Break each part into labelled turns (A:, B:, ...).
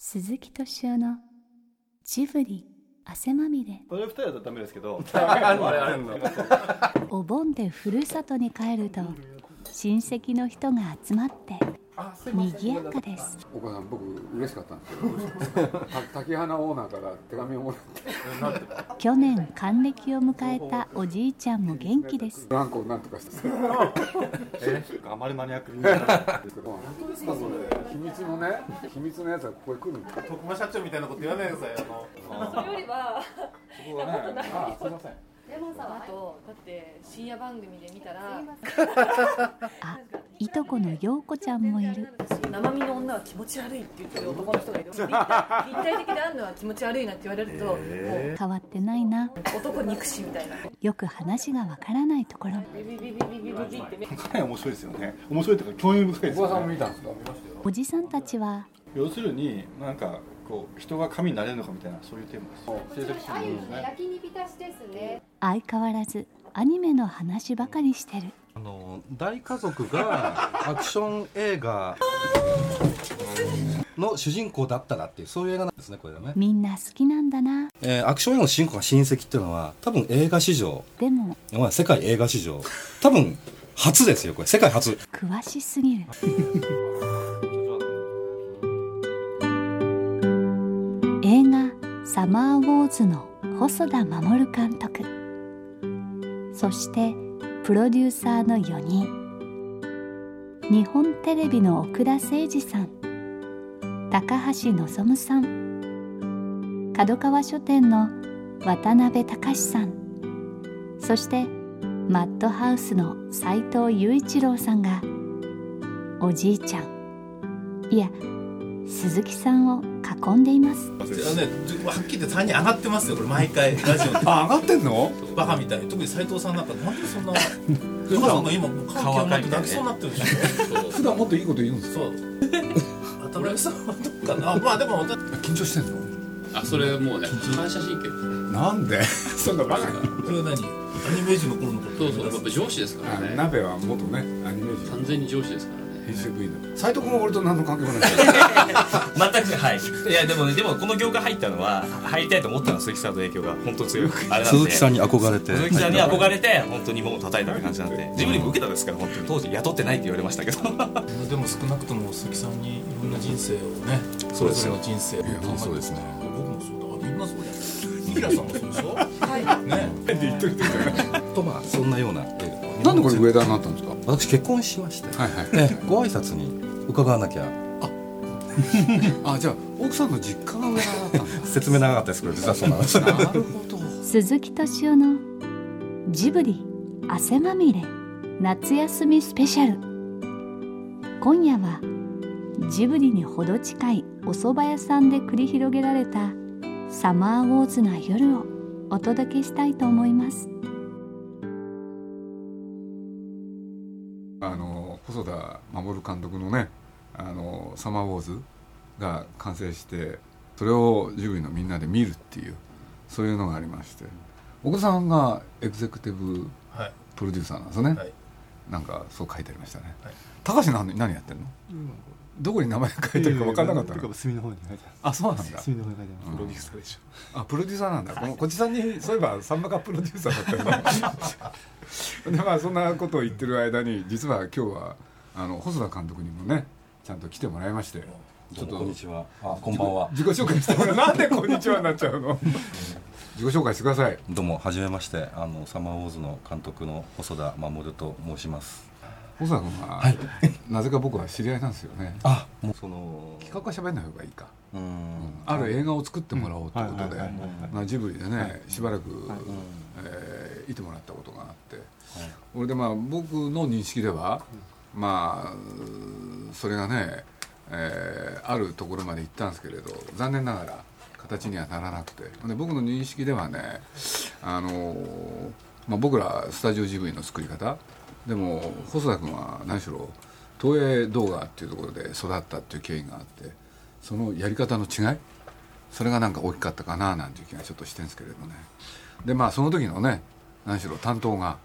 A: 鈴木敏夫のジブリ汗まみれ。
B: これ二人だとダメですけど。
A: お盆でふるさとに帰ると親戚の人が集まって賑やかです。
C: お母さん僕嬉しかったんですけど。た滝花オーナーから手紙をもらって。
A: 去年還暦を迎えたおじいちゃんも元気です。
C: ブランコをなんとかして。
B: えあまりマニアックに。言うな
C: 秘密のね秘密のやつはここへ来る
D: 徳間社長みたいなこと言わないでくださいあの。
E: それよりは
B: そこがね。
C: あすいません
E: あとだって深夜番組で見たら
A: あいとこの陽子ちゃんもいる。
E: 生身の女は気持ち悪いって言ってる男の人がいる。立 体立体的であるのは気持ち悪いなって言われると、も
A: 変わってないな。
E: う男憎しみたいな。
A: よく話がわからないところも。
E: ビビビビビビビビってね
B: かなり面白いですよね面白いというか興味深いです
C: お母さん
B: よね
A: おじさんたちは
B: 要するになんかこう人が神になれるのかみたいなそういうテーマです。制作シーンです。ね
F: 焼きに浸しですね。
A: 相変わらずアニメの話ばかりしてる。
G: あの大家族が アクション映画の主人公だったらっていうそういう映画なんですねこれはね、
A: みんな好きなんだな。
G: えーアクション映画の主人公が親戚っていうのは多分映画史上、
A: でも
G: まあ、世界映画史上多分初ですよこれ。世界初。
A: 詳しすぎる サマーウォーズ」の細田守監督。そしてプロデューサーの4人。日本テレビの奥田誠二さん。高橋望さん。角川書店の渡辺隆さん。そしてマッドハウスの斉藤雄一郎さんがおじいちゃん。いや鈴木さんを囲んでいます。
D: あのねはっきり言って3人上がってますよこれ毎回ラジオで。
C: あ上がってんの？
D: バカみたい。に特に斉藤さんなんかなんでそんな お母さんが今もう顔がなって泣きそうになってるでしょ
C: 普段もっといいこと言うんですか？
D: そう。頭さんはどっかな。あまあでも
C: 緊張してんの？
H: あそれもうね反射神経。
C: なんで？そんなバカな
D: それは何？アニメージュの頃のこと。
H: そうそうやっぱ上司ですからね。
C: 鍋は元ねアニメージ。
H: 完全に上司ですからね
C: 編集部員の。斎藤君は俺と何の関係もない。
I: 全くはい。いやでもねでもこの業界入ったのは入りたいと思ったのは鈴木さんの影響が本当強く。あれなんで。
G: 鈴木さんに憧れて。
I: 鈴木さんに憧れて本当にもう叩いたって感じなんで。自分にも受けたですから本当に。当時雇ってないって言われましたけど。
D: でも少なくとも鈴木さんにいろんな人生をねそれぞれの人生を考えて。
C: やそうですね。
D: 僕もそうだ。みんなそうじゃんミラさんもそうでしょ？はい。ね。
G: とまあそんなような
C: でこれ上田になったんですか？
G: 私結婚しまして、
C: はいはい。
G: ええ。ご挨拶に伺わなきゃ。
C: あじゃあ奥さんの実家が上田だったんだ。
G: 説明長かったですけど実はそうなんです。
C: なるほど。
A: 鈴木敏夫のジブリ汗まみれ夏休みスペシャル。今夜はジブリにほど近いお蕎麦屋さんで繰り広げられたサマーウォーズな夜をお届けしたいと思います
C: 細田守監督のね「あのサマーウォーズ」が完成してそれをジブリのみんなで見るっていうそういうのがありまして岡田さんがエグゼクティブ
D: はい。
C: プロデューサーなんですよね、
D: はい。
C: なんかそう書いてありましたね、
D: はい。
C: 高橋何何やってんの、どこに名前書いてるか分からなかったの
B: 隅の方に書いてあ
C: あそうなんだ。
B: る隅の方に書いてあ
C: うん。
B: るプロデューサーでしょ。
C: あプロデューサーなんだ。このこちさんにそういえばさんまがプロデューサーだったよね。でまあそんなことを言ってる間に実は今日はあの細田監督にもねちゃんと来てもらいましてちょっと
G: こんにちは。あこんばんは。
C: 自己紹介してもらう。なんでこんにちはになっちゃうの？自己紹介してください。
G: どうもはじめまして。あのサマーウォーズの監督の細田守と申します
C: 細田君は、なぜか僕は知り合いなんですよね。
G: あもう。その
C: 企画は喋んない方がいいか、
G: うん。
C: ある映画を作ってもらおうとい。うことでジブリでね、
B: はい。
C: しばらく、
B: はい。
C: えーいてもらったことがあって、俺でまあ僕の認識では、まあそれがね、えーあるところまで行ったんですけれど残念ながら形にはならなくて。で僕の認識ではねあのーまあ、僕らスタジオジブリの作り方でも細田君は何しろ東映動画っていうところで育ったっていう経緯があってそのやり方の違い？それがなんか大きかったかななんていう気がちょっとしてるんですけれどね。でまあその時のね何しろ担当が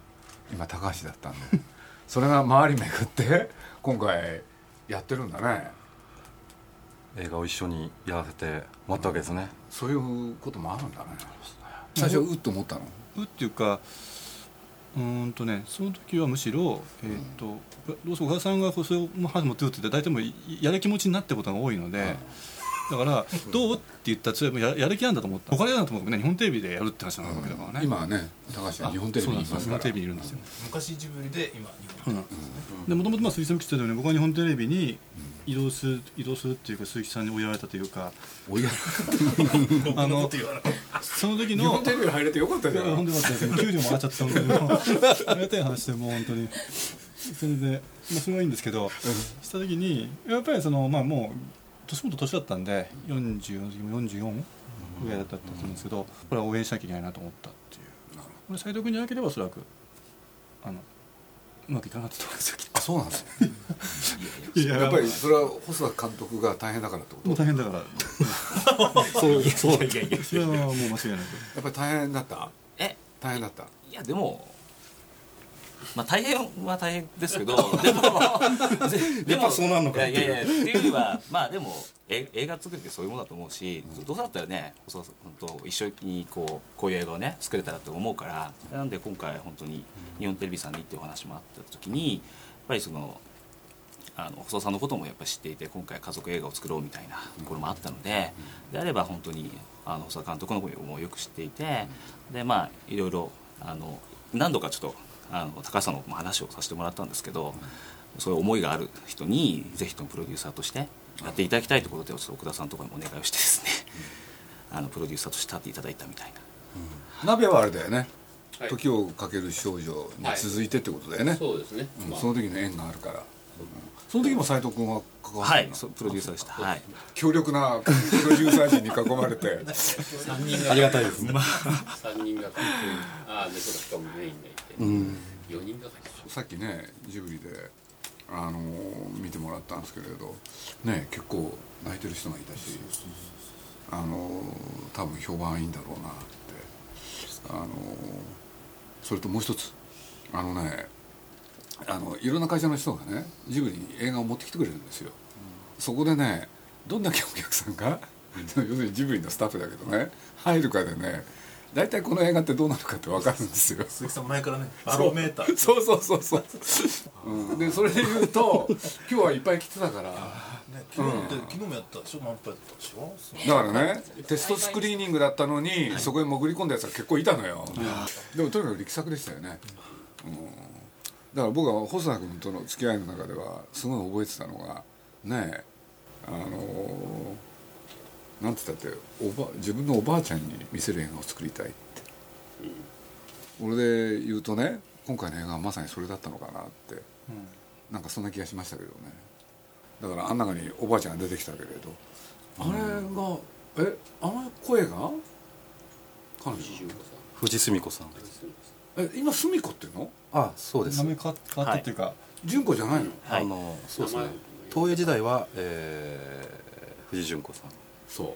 C: 今高橋だったんで それが回り巡って今回やってるんだね。
G: 映画を一緒にやらせてもらったわけですね、
C: そういうこともあるんだね。最初うっと思ったの？
B: うっていうかうーんとねその時はむしろ、えーとどうせ小川さんがそれを話持ってるって大体もうやる気持ちになってることが多いので、だから「どう?」って言ったらそれもややる気なんだと思った。他でやだと思うけどね日本テレビでやるって話なわけだからね、
C: 今はね高橋は日本テレビにいますから。
B: 日本テレビにいるんですよ。
D: 昔ジブリで今日
B: うん。でもともと鈴木さんも言ってたように僕は日本テレビに移動する移動するっていうか鈴木さんに追いやられたというか。
C: おいや
B: あのその時の
C: 日本テレビ入れてよかったじゃん。
B: 本当によかった。です給料も上がっちゃってたので。ありがたい話でもう本当に。それで、まあ、それはいいんですけどした時にやっぱりそのまあもう年もと年だったんで4044ぐらいだったと思うんですけどこれは応援しなきゃいけないなと思ったっていう。これ斎藤君になければおそらくあのうまくいかなかったと思うんですよ
C: あそうなんですよ
B: とい
C: やっぱりそれは細田監督が大変だからってこと
B: もう大変だか？ら そうそう。いやいやそれはもう間違いない
C: やっぱり大変だった？
I: え？
C: 大変だった？
I: いやでもまあ大変は大変ですけど でもでも
B: そうなんのか
I: いやいやっていうよりはまあでもえ映画作りってそういうものだと思うし、どうせだったらね細田さんと一緒にこうこういう映画をね作れたらと思うからなんで今回本当に日本テレビさんにっていうお話もあった時にやっぱりそのあの細田さんのこともやっぱり知っていて今回家族映画を作ろうみたいなところもあったので、であれば本当にあの細田監督のこともよく知っていてでまあいろいろあの何度かちょっとあの高橋さんの話をさせてもらったんですけど、そういう思いがある人にぜひともプロデューサーとしてやっていただきたいということでちょっと奥田さんとかにもお願いをしてですね、あのプロデューサーとして立っていただいたみたいな。
C: 鍋はあれだよね、
H: はい。
C: 時をかける少女に続いてってことだよね、
H: そうですね、
C: うん。
H: まあ。
C: その時の縁があるから、う。ん。その時も斎藤君は関わって
I: はい、プロデューサーでした。はい。
C: 強力なプロデューサー陣に囲まれて。
H: 三人が。
B: ありがたいですね。
H: 三人がああでそうだ。しかもメインでいて、
C: うん。
H: 四人がかり
C: さっきねジブリで、あの見てもらったんですけれどね結構泣いてる人がいたしあの多分評判いいんだろうなってあのそれともう一つあのねあのいろんな会社の人がねジブリに映画を持ってきてくれるんですよ、そこでねどんだけお客さんが、要するにジブリのスタッフだけどね入るかでね大体この映画ってどうなるかって分かるんですよ。
D: 鈴木さん前からねバロメーター。
C: そうそうそうそう、うん、でそれで言うと今日はいっぱい来てたから。
D: ね昨日で昨日もやったでしょ？満杯だったでしょ？
C: だからねテストスクリーニングだったのにそこへ潜り込んだやつが結構いたのよ。でもとにかく力作でしたよね、うん、だから僕は細田君との付き合いの中ではすごい覚えてたのがねえあのーなんて言ったっておば自分のおばあちゃんに見せる映画を作りたいって、俺で言うとね今回の映画はまさにそれだったのかなって、なんかそんな気がしましたけどね。だからあん中におばあちゃんが出てきたけれど、あれがえあの声が？彼女。
G: 藤澄子さん。
C: え今澄子っていうの？
G: あそうです。
B: 名前変わったっていうか、
C: 純子じゃないの、
I: はい
G: あのそうですね。東映時代は、えー、藤純子さん
C: そう。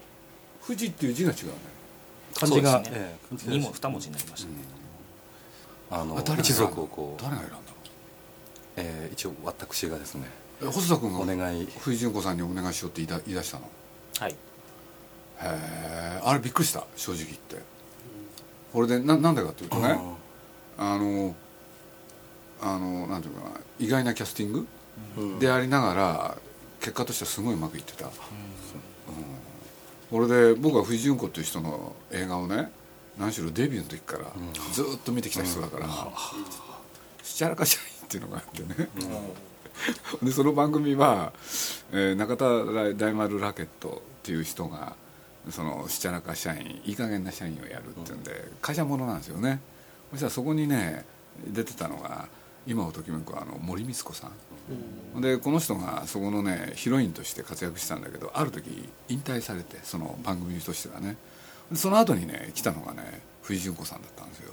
C: 富士っていう字が違うね。
G: 漢字が、
I: そうですね。
G: えー漢字
I: 二も二文字になりましたね。
G: あの
C: あ誰が
G: 一族をこう、
C: 誰が選んだの？
G: えー一応私がですね。
C: え細田君が
G: お願い。
C: 藤純子さんにお願いしようって言いだ言い出したの？
I: はい。
C: へえあれびっくりした正直言って。これでななんでかっていうとねあのあのなんていうかな意外なキャスティング、でありながら結果としてはすごいうまくいってた、うんこれで僕は藤純子っていう人の映画をね何しろデビューの時からずーっと見てきた人だから「しちゃらか社員」っていうのがあってね、でその番組は、えー中田大丸ラケットっていう人がそのしちゃらか社員いい加減な社員をやるっていうんで、会社ものなんですよね。そしたらそこにね出てたのが今をときめくあの森光子さん、でこの人がそこのねヒロインとして活躍したんだけどある時引退されてその番組としてはね。その後にね来たのがね藤純子さんだったんですよ。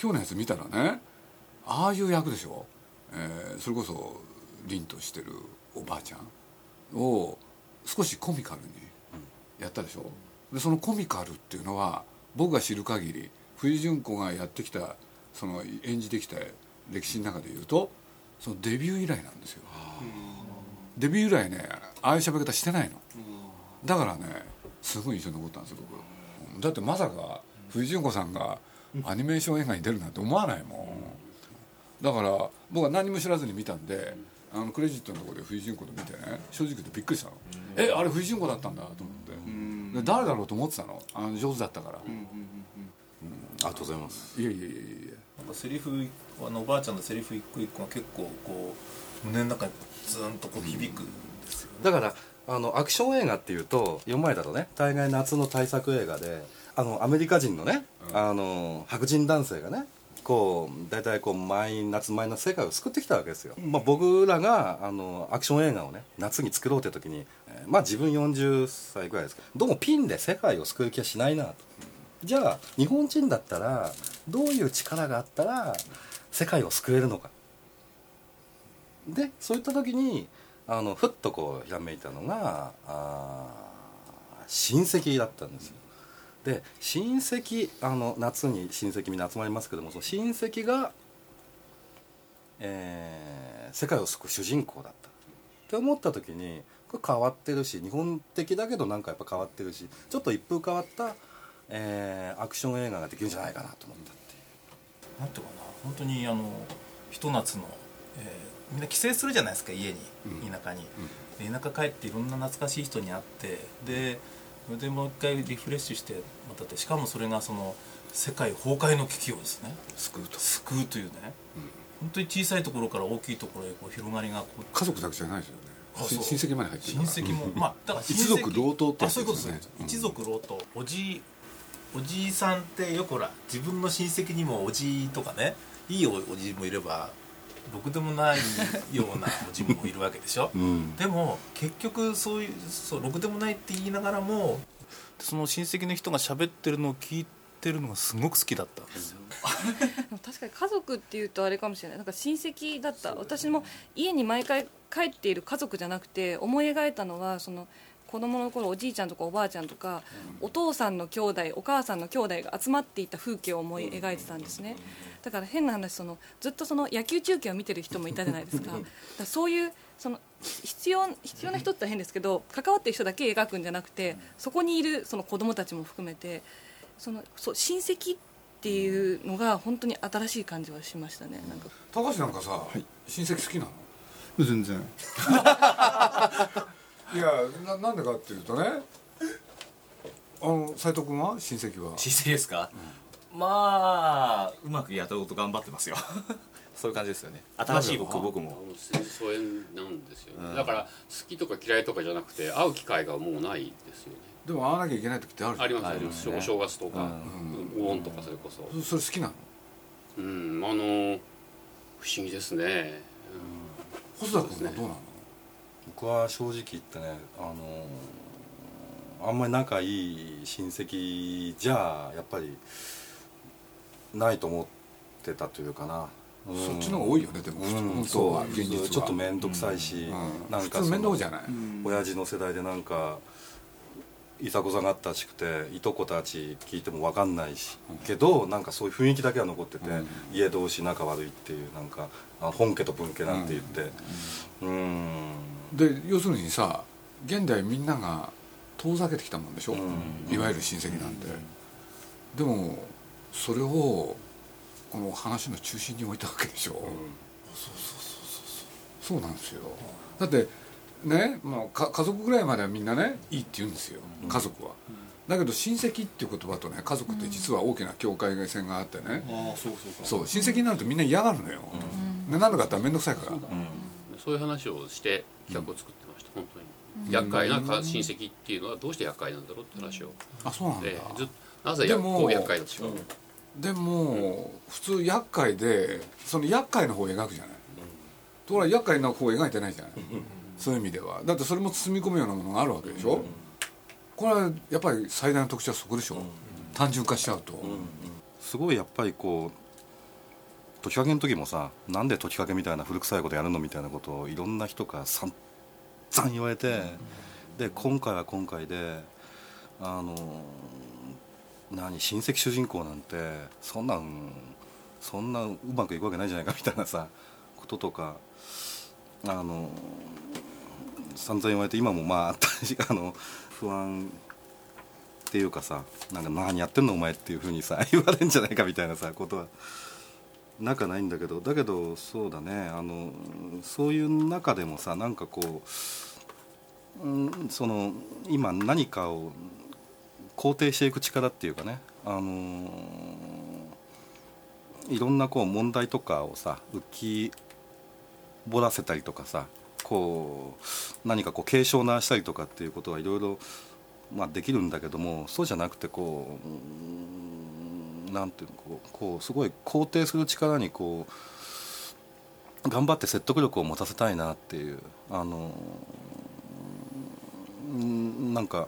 C: 今日のやつ見たらねああいう役でしょ、えーそれこそ凛としてるおばあちゃん。を少しコミカルにやったでしょ。でそのコミカルっていうのは僕が知る限り藤純子がやってきたその演じてきた歴史の中でいうとそのデビュー以来なんですよ。デビュー以来ねああいう喋り方してないの。だからねすごい印象に残ったんですよ僕だってまさか藤純子さんがアニメーション映画に出るなんて思わないもん。だから僕は何も知らずに見たんであのクレジットのところで藤純子と見てね正直言ってびっくりしたの。えあれ藤純子だったんだと思って。で誰だろうと思ってたの。あの上手だったから。
G: ありがとうございます。
C: いやいやいやいや
D: セリフあのおばあちゃんのセリフ一個一個が結構こう胸の中にズーンとこう響くんですよ、
G: だからあのアクション映画っていうと4枚だとね大概夏の大作映画であのアメリカ人のね、あの白人男性がねこう大体こう毎夏毎夏世界を救ってきたわけですよ、まあ、僕らがあのアクション映画をね夏に作ろうって時に、えーまあ自分40歳ぐらいですけどどうもピンで世界を救う気はしないなとじゃあ日本人だったらどういう力があったら世界を救えるのか。でそういった時にあのふっとこうひらめいたのがあ親戚だったんですよ。で親戚あの夏に親戚みんな集まりますけどもその親戚が、えー世界を救う主人公だった。って思った時にこれ変わってるし日本的だけどなんかやっぱ変わってるしちょっと一風変わった、えーアクション映画ができるんじゃないかなと思ったっていう。
D: なんていうかな本当にあのひと夏の、えーみんな帰省するじゃないですか家に、
C: うん。
D: 田舎に、で田舎帰っていろんな懐かしい人に会ってでそれでもう一回リフレッシュしてまたってしかもそれがその世界崩壊の危機をですね
C: 救うと。
D: 救うというね、本当に小さいところから大きいところへこう広がりがこう
C: 家族だけじゃないですよね。親戚まで入ってる
D: 親戚もまあだから
C: 一族老頭ってやつ
D: あそういうことですね
C: うん。
D: 一族老頭おじおじいさんってよくほら自分の親戚にもおじとかねいいおおじもいればろくでもないようなおじもいるわけでしょ、
G: うん。
D: でも結局そういうそうろくでもないって言いながらもその親戚の人が喋ってるのを聞いてるのがすごく好きだったんですよ、
E: 確かに家族っていうとあれかもしれない。なんか親戚だった。私も家に毎回帰っている家族じゃなくて思い描いたのはその子供の頃おじいちゃんとかおばあちゃんとか、お父さんの兄弟お母さんの兄弟が集まっていた風景を思い描いてたんですね。だから変な話そのずっとその野球中継を見てる人もいたじゃないですか。だからそういうその必要必要な人って変ですけど関わってる人だけ描くんじゃなくてそこにいるその子供たちも含めてそのそう親戚っていうのが本当に新しい感じはしましたね。なんか。
C: 高橋なんかさ、親戚好きなの？
B: 全然
C: いやななんでかっていうとねあの斉藤君は？親戚は？
I: 親戚ですか、まあうまくやろうと頑張ってますよ。そういう感じですよね。新しい僕僕も。
H: 疎遠なんですよね、だから好きとか嫌いとかじゃなくて会う機会がもうないですよね。
C: でも会わなきゃいけない時ってあるじゃん。
H: あります
I: ありますね。
H: お正月とか、
C: うん。
H: お盆とかそれこそ。
C: そそれ好きなの？
H: うん。あの不思議ですね、
C: 細田君はどうなの？
G: 僕は正直言ってねあのあんまり仲いい親戚じゃやっぱりないと思ってたというかな、うん。
C: そっちの方が多いよねでも
G: うん。そう。
C: 現実は。
G: ちょっと面倒くさいし、
C: うん。
G: なんか
C: 面倒じゃ
G: い？
C: ない、
G: 親父の世代でなんかいざこざがあったらしくていとこたち聞いても分かんないし、けどなんかそういう雰囲気だけは残ってて、
C: うん。
G: 家同士仲悪いっていうなんかあ本家と分家なんて言って。うん
C: で要するにさ現代みんなが遠ざけてきたもんでしょ、
G: うん。
C: いわゆる親戚なんて、でもそれをこの話の中心に置いたわけでしょ、そうなんですよ。だってね、まあ、か家族ぐらいまではみんなねいいって言うんですよ。家族は、だけど親戚っていう言葉とね家族って実は大きな境界線があってね、
B: そう
C: 親戚になるとみんな嫌がるのよ、でなんでかって面倒くさいから、
H: そういう話をして企画を作ってました、本当に。厄介なか親戚っていうのはどうして厄介なんだろうって話を、
C: あそうなんだ、
H: でずっなぜ厄介だしょう、
C: でも、普通厄介でその厄介の方を描くじゃない、ところが厄介な方を描いてないじゃない、そういう意味では。だってそれも包み込むようなものがあるわけでしょ、これはやっぱり最大の特徴はそこでしょ、単純化しちゃうと、
G: すごいやっぱりこう時かけの時もさなんで時かけみたいな古臭いことやるのみたいなことをいろんな人から散々言われて、で今回は今回であの何親戚主人公なんてそんなんそんなうまくいくわけないじゃないかみたいなさこととかあの散々言われて今もまあ あの不安っていうかさなんか何やってんのお前っていうふうにさ 言われるんじゃないかみたいなさことは仲ないんだけどだけどそうだね。あのそういう中でもさなんかこう、うん、その今何かを肯定していく力っていうかね。あのいろんなこう問題とかをさ浮き彫らせたりとかさこう何かこう警鐘を鳴らしたりとかっていうことはいろいろまあできるんだけどもそうじゃなくてこうなんていうのこうこうすごい肯定する力にこう頑張って説得力を持たせたいなっていうあのなんかっ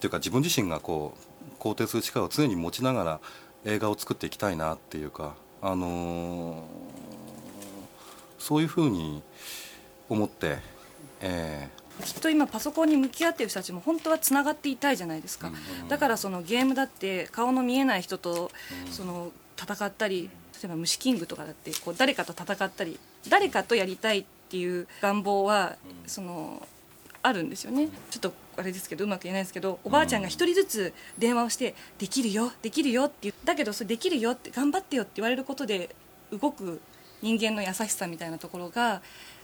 G: ていうか自分自身がこう肯定する力を常に持ちながら映画を作っていきたいなっていうかあのそういうふうに思って、え
E: きっと今パソコンに向き合ってる人たちも本当はつながっていたいじゃないですか、だからそのゲームだって顔の見えない人とその戦ったり例えば虫キングとかだってこう誰かと戦ったり誰かとやりたいっていう願望はそのあるんですよね。ちょっとあれですけどうまく言えないですけどおばあちゃんが一人ずつ電話をして「できるよできるよ」って言うだけどそれできるよって頑張ってよって言われることで動く人間の優しさみたいなところが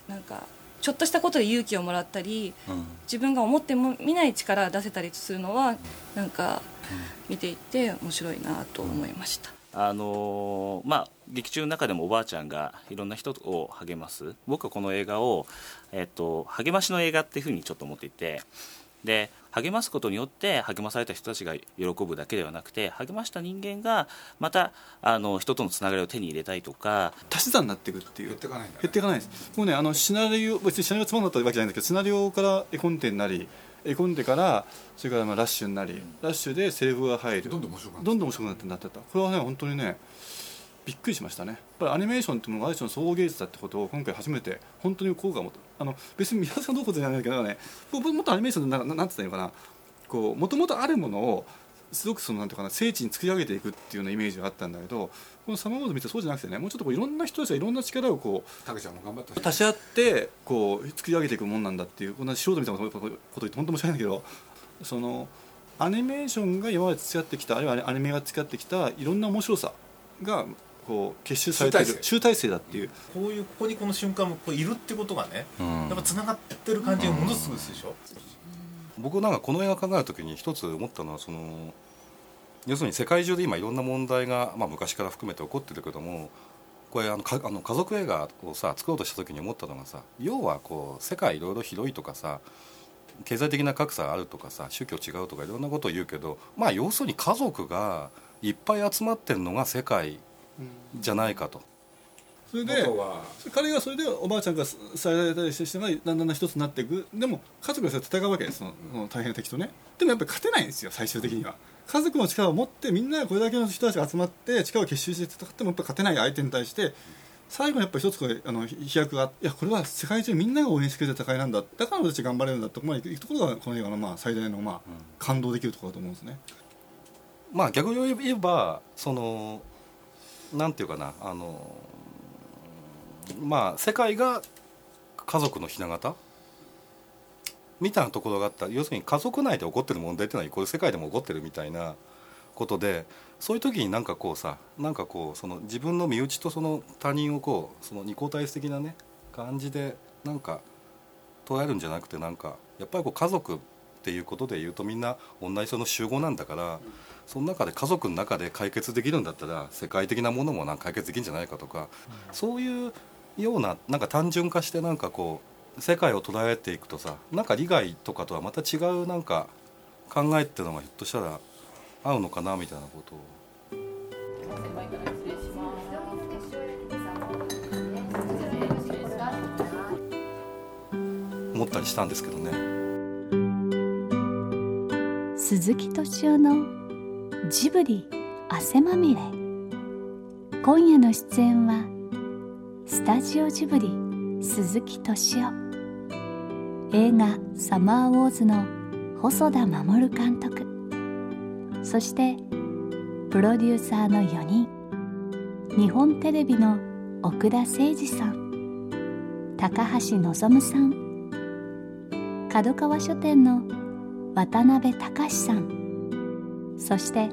E: なんかちょっとしたことで勇気をもらったり
G: ーうん。
E: 自分が思っても見ない力を出せたりするのはなんか見ていて面白いなと思いました。
I: あのーまあ劇中の中でもおばあちゃんがいろんな人を励ます。僕はこの映画を、えっと励ましの映画っていうふうにちょっと思っていてで励ますことによって励まされた人たちが喜ぶだけではなくて励ました人間がまたあの人とのつながりを手に入れたいとか
B: 足し算になっていくっていう。
C: 減っていかないね。
B: 減っていかないです。もうねあのシナリオ別にシナリオがつまんなかったわけじゃないんだけどシナリオから絵コンテになり絵コンテからそれからまあラッシュになりラッシュでセレブが入る。
C: どんどん面白くなって
B: どんどん面白くなってなってった。これはね本当にねびっくりしましたね。やっぱりアニメーションっていうのがある種の総合芸術だってことを今回初めて本当に効果を持った。あの別に皆さんどうことじゃないけどね僕もっとアニメーションでなななんて言ったらいいのかな。こうもともとあるものをすごくそのなんていうかな聖地に作り上げていくっていうようなイメージがあったんだけどこのサマーウォーズ見てそうじゃなくてねもうちょっとこういろんな人たちがいろんな力をこう
C: ちゃんも頑張っ
B: 足し合ってこう作り上げていくもんなんだっていうこんな素人みたいなこと言って本当申し訳ないけどそのアニメーションが今まで付き合ってきたあるいはアニメが付き合ってきたいろんな面白さがこう結集されている
C: 集大成。
B: だっていう。
D: こういうここにこの瞬間もこういるってことがね、
G: うん。
D: やっぱつながってる感じがものすごいするでしょ、
G: 僕なんかこの映画考える時に一つ思ったのはその要するに世界中で今いろんな問題が、まあ、昔から含めて起こってるけどもこれあのかあの家族映画をさ作ろうとした時に思ったのがさ要はこう世界いろいろ広いとかさ経済的な格差があるとかさ宗教違うとかいろんなことを言うけどまあ要するに家族がいっぱい集まってるのが世界じゃないかと。
B: それで彼がそれでおばあちゃんがされたりしてしてがだんだん一つになっていく。でも家族がそれ戦うわけです。その大変な敵とね。でもやっぱり勝てないんですよ最終的には。家族の力を持ってみんながこれだけの人たちが集まって力を結集して戦ってもやっぱ勝てない相手に対して最後にやっぱり一つこれあの飛躍があっていやこれは世界中みんなが応援してくれる戦いなんだ。だから俺たち頑張れるんだってここまで行くところがこの映画のまあ最大のまあ感動できるところだと思うんですね。
G: まあ逆に言えばそのなんていうかなあのまあ世界が家族のひな形？みたいなところがあった。要するに家族内で起こってる問題っていうのはこれ世界でも起こってるみたいなことでそういう時になんかこうさなんかこうその自分の身内とその他人をこうその二項対立的なね感じでなんか捉えるんじゃなくてなんかやっぱりこう家族っていうことで言うとみんな同じその集合なんだからその中で家族の中で解決できるんだったら世界的なものもなんか解決できるんじゃないかとか、そういうようななんか単純化してなんかこう世界を捉えていくとさなんか利害とかとはまた違うなんか考えっていうのがひょっとしたら合うのかなみたいなことを思ったりしたんですけどね。
A: 鈴木敏夫のジブリ汗まみれ。今夜の出演はスタジオジブリ鈴木敏夫。映画「サマーウォーズ」の細田守監督。そしてプロデューサーの4人。日本テレビの奥田誠二さん。高橋望さん。角川書店の渡辺隆さん。そして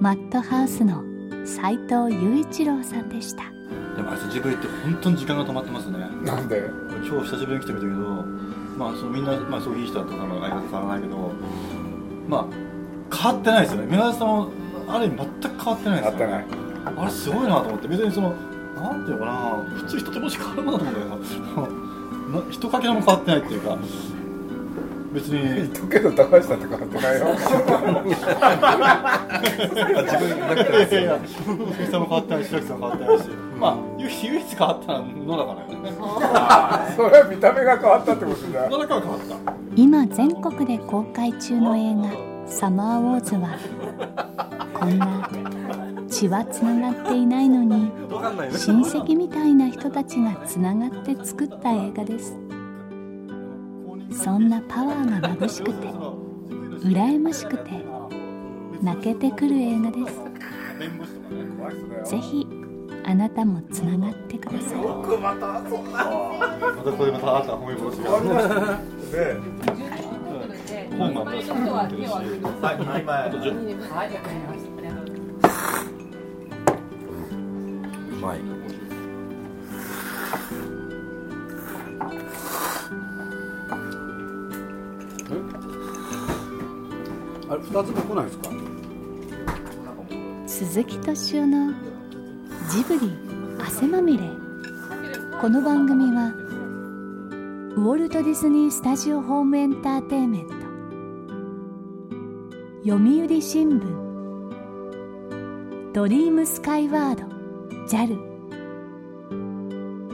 A: マットハウスの斉藤雄一郎さんでした。
B: でもあいつジブリって本当に時間が止まってますね。
C: なんで？
B: 今日久しぶりに来てみたけどまあそのみんな、まあ、すごいいい人だったから相方変わらないけどまあ変わってないですよね。宮田さんもある意味全く変わってないですよ、ね、
C: ない。
B: あれすごいなと思って。別にそのなんていうのかな。普通人ともし変わるものだと思うんだけどな 人かけらも変わってないっていうか別に。
C: 言っとくけど高橋さんって変わってないよ。
B: 自分だけですよいやいや鈴木さんも変わってないし白木さんも変わってないし。まあ唯一変わったのは野中だよね。
C: それは見た目が変わったってことだ。
B: 野中は変わった。
A: 今全国で公開中の映画「サマーウォーズ」はこんな血はつながっていないのに 親戚みたいな人たちがつながって作った映画ですそんなパワーが眩しくて羨ましくて泣けてくる映画です。ぜひあなたもつながってください。
B: またここでまた新たな褒め殺しが本も新しくなってるし
D: はい2枚前
B: あと10
G: うまい
C: 二つも来ないですか？
A: 鈴木敏夫のジブリ汗まみれ。この番組はウォルト・ディズニー・スタジオ・ホーム・エンターテインメント。読売新聞。ドリームスカイワード。JAL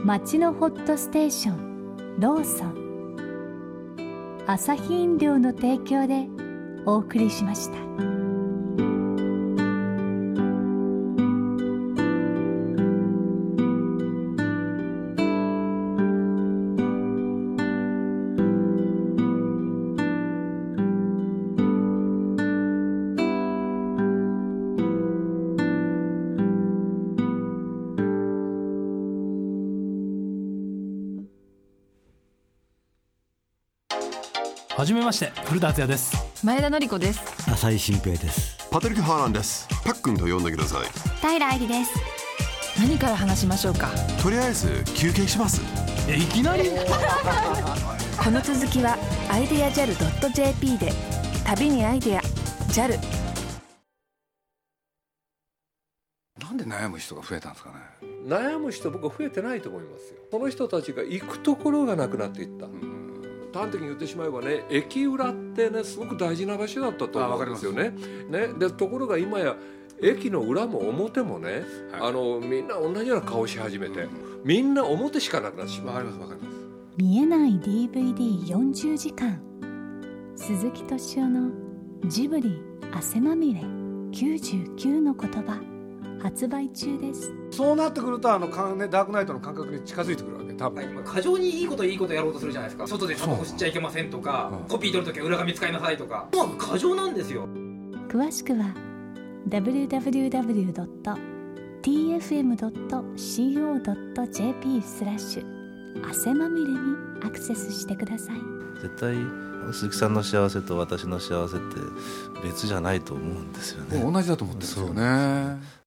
A: 町のホットステーション。ローソン。アサヒ飲料の提供でお送りしました。
F: はじめまして古田敦也です。
E: 前田典子です。
J: 浅井新平です。
K: パトリック・ハーランです。パックンと呼んでください。
A: 平愛理です。
E: 何から話しましょうか？
K: とりあえず休憩します。
F: えいきなり。
E: この続きはアイデア JAL.jp で旅にアイデア JAL
C: なんで悩む人が増えたんですかね。
L: 悩む人僕は増えてないと思いますよ。この人たちが行くところがなくなっていった、端的に言ってしまえばね駅裏ってねすごく大事な場所だったと思うんですよね。ね。でところが今や駅の裏も表もね、あのみんな同じような顔し始めて、みんな表しかなくなってしまう。わかりますわかります。
A: 見えない DVD40 時間鈴木敏夫のジブリ汗まみれ99の言葉発売中です。
C: そうなってくるとあのか、ね、ダークナイトの感覚に近づいてくるわけ多分、
M: 過剰にいいこといいことやろうとするじゃないですか。外でタバコ吸っちゃいけませんとか、コピー取るときは裏紙使いなさいとか。もう過剰なんですよ。
A: 詳しくは www.tfm.co.jp スラッシュ。汗まみれにアクセスしてください。
N: 絶対鈴木さんの幸せと私の幸せって別じゃないと思うんですよね。
C: 同じだと思ってるんですよね